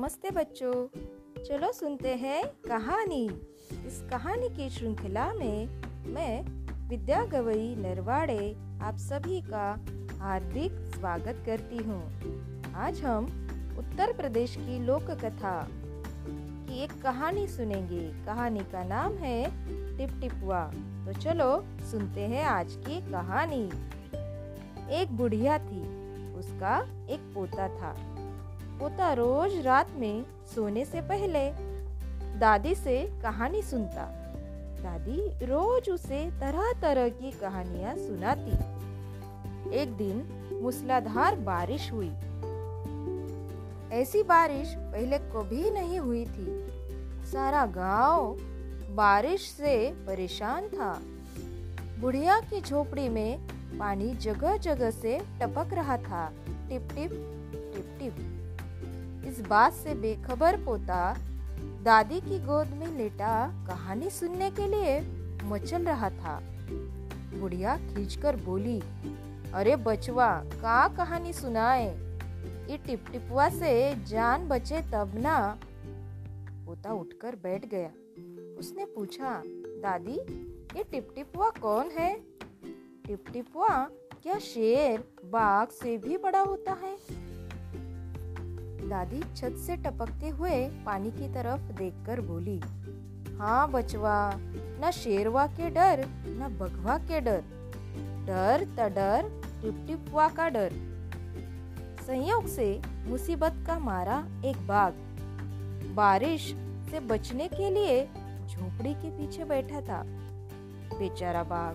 नमस्ते बच्चों। चलो सुनते हैं कहानी। इस कहानी की श्रृंखला में मैं, विद्या गवई नरवाड़े, आप सभी का हार्दिक स्वागत करती हूँ। आज हम उत्तर प्रदेश की लोक कथा की एक कहानी सुनेंगे। कहानी का नाम है टिप टिपुआ। तो चलो सुनते हैं आज की कहानी। एक बुढ़िया थी, उसका एक पोता था। पोता रोज रात में सोने से पहले दादी से कहानी सुनता। दादी रोज उसे तरह तरह की कहानियाँ सुनाती। एक दिन मूसलाधार बारिश हुई। ऐसी बारिश पहले कभी नहीं हुई थी। सारा गाँव बारिश से परेशान था। बुढ़िया की झोपड़ी में पानी जगह जगह से टपक रहा था। टिप टिप टिप टिप बात से बेखबर पोता, दादी की गोद में लेटा कहानी सुनने के लिए मचल रहा था। बुढ़िया खींचकर बोली, अरे बचवा, का कहानी सुनाए? ये टिप टिपवा से जान बचे तब ना? पोता उठकर बैठ गया। उसने पूछा, दादी, ये टिप टिपवा कौन है? टिप टिपवा क्या शेर बाघ से भी बड़ा होता है? दादी छत से टपकते हुए पानी की तरफ़ देखकर बोली हाँ बचवा, न शेरवा के डर, न बघवा के डर। डर तडर टिप टिपवा का डर। संयोग से मुसीबत का मारा एक बाघ बारिश से बचने के लिए झोपड़ी के पीछे बैठा था। बेचारा बाघ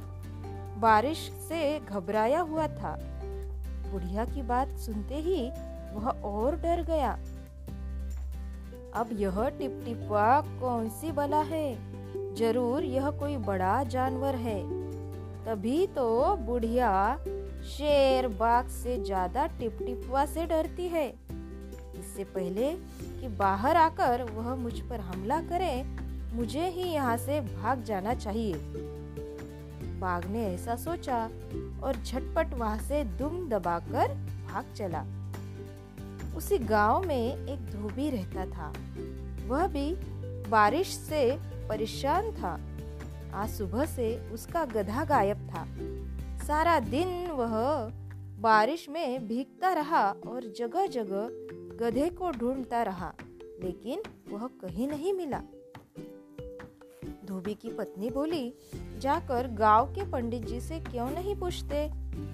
बारिश से घबराया हुआ था। बुढ़िया की बात सुनते ही वह और डर गया। अब यह टिपटिपा कौन सी बला है? ज़रूर यह कोई बड़ा जानवर है। तभी तो बुढ़िया शेर बाघ से ज़्यादा टिपटिपवा से डरती है। इससे पहले कि बाहर आकर वह मुझ पर हमला करे, मुझे ही यहाँ से भाग जाना चाहिए। बाघ ने ऐसा सोचा और झटपट वहाँ से दुम दबाकर भाग चला। उसी गाँव में एक धोबी रहता था। वह भी बारिश से परेशान था। आज सुबह से उसका गधा गायब था। सारा दिन वह बारिश में भीगता रहा और जगह जगह गधे को ढूंढता रहा, लेकिन वह कहीं नहीं मिला। धोबी की पत्नी बोली, जाकर गाँव के पंडित जी से क्यों नहीं पूछते?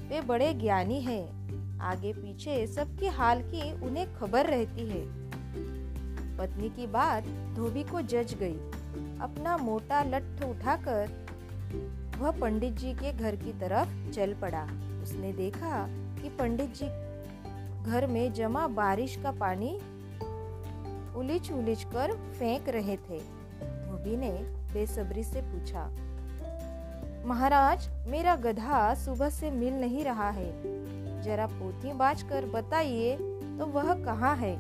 वे बड़े ज्ञानी हैं। आगे पीछे सबके हाल की उन्हें खबर रहती है। पत्नी की बात धोबी को जज गई। अपना मोटा लठ उठाकर वह पंडित जी के घर की तरफ़ चल पड़ा। उसने देखा कि पंडित जी घर में जमा बारिश का पानी उलिच उलिच कर फेंक रहे थे। धोबी ने बेसब्री से पूछा, महाराज, मेरा गधा सुबह से मिल नहीं रहा है। जरा पोथी बाज कर बताइए तो वह कहाँ है?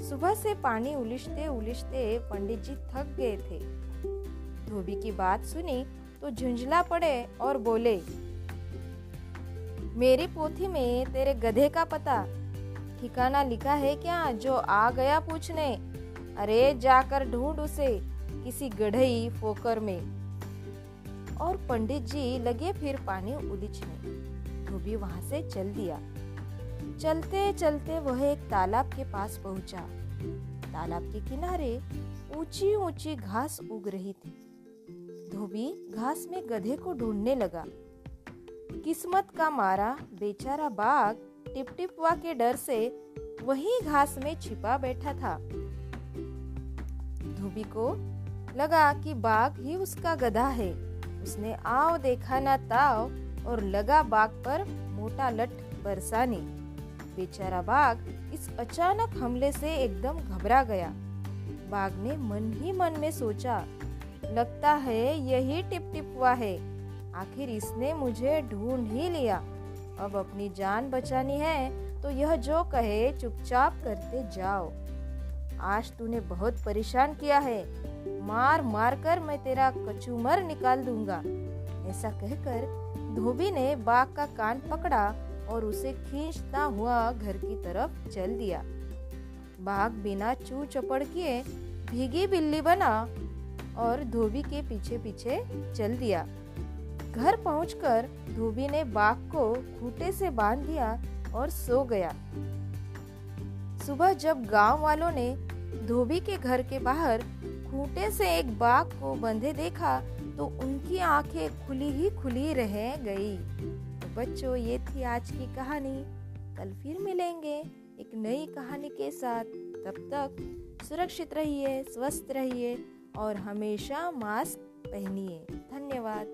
सुबह से पानी उलिशते उलिशते पंडित जी थक गए थे। धोबी की बात सुनी तो झुंझला पड़े और बोले, मेरी पोथी में तेरे गधे का पता, ठिकाना लिखा है क्या जो आ गया पूछने? अरे जाकर ढूंढ उसे, किसी गढ़ई फोकर में। और पंडित जी लगे फिर पानी उलिचने। धोबी वहाँ से चल दिया। चलते चलते वह एक तालाब के पास पहुँचा। तालाब के किनारे ऊँची ऊँची घास उग रही थी। धोबी घास में गधे को ढूँढने लगा। किस्मत का मारा, बेचारा बाघ टिपटिपवा के डर से वही घास में छिपा बैठा था। धोबी को लगा कि बाघ ही उसका गधा है। उसने आओ देखा ना ताव और लगा बाघ पर मोटा लठ बरसाने। बेचारा बाघ इस अचानक हमले से एकदम घबरा गया। बाघ ने मन ही मन में सोचा, लगता है यही टिप टिपवा है। आखिर इसने मुझे ढूंढ ही लिया। अब अपनी जान बचानी है तो यह जो कहे, चुपचाप करते जाओ। आज तूने बहुत परेशान किया है। मार मार कर मैं तेरा कचूमर निकाल दूँगा। ऐसा कहकर धोबी ने बाघ का कान पकड़ा और उसे खींचता हुआ घर की तरफ़ चल दिया। बाघ बिना चू चपड़ किए भीगी बिल्ली बना और धोबी के पीछे पीछे चल दिया। घर पहुंचकर धोबी ने बाघ को खूटे से बाँध दिया और सो गया। सुबह जब गाँव वालों ने धोबी के घर के बाहर खूटे से एक बाघ को बंधे देखा तो उनकी आँखें खुली ही खुली रह गई। तो बच्चों, ये थी आज की कहानी। कल फिर मिलेंगे एक नई कहानी के साथ। तब तक सुरक्षित रहिए, स्वस्थ रहिए और हमेशा मास्क पहनिए। धन्यवाद।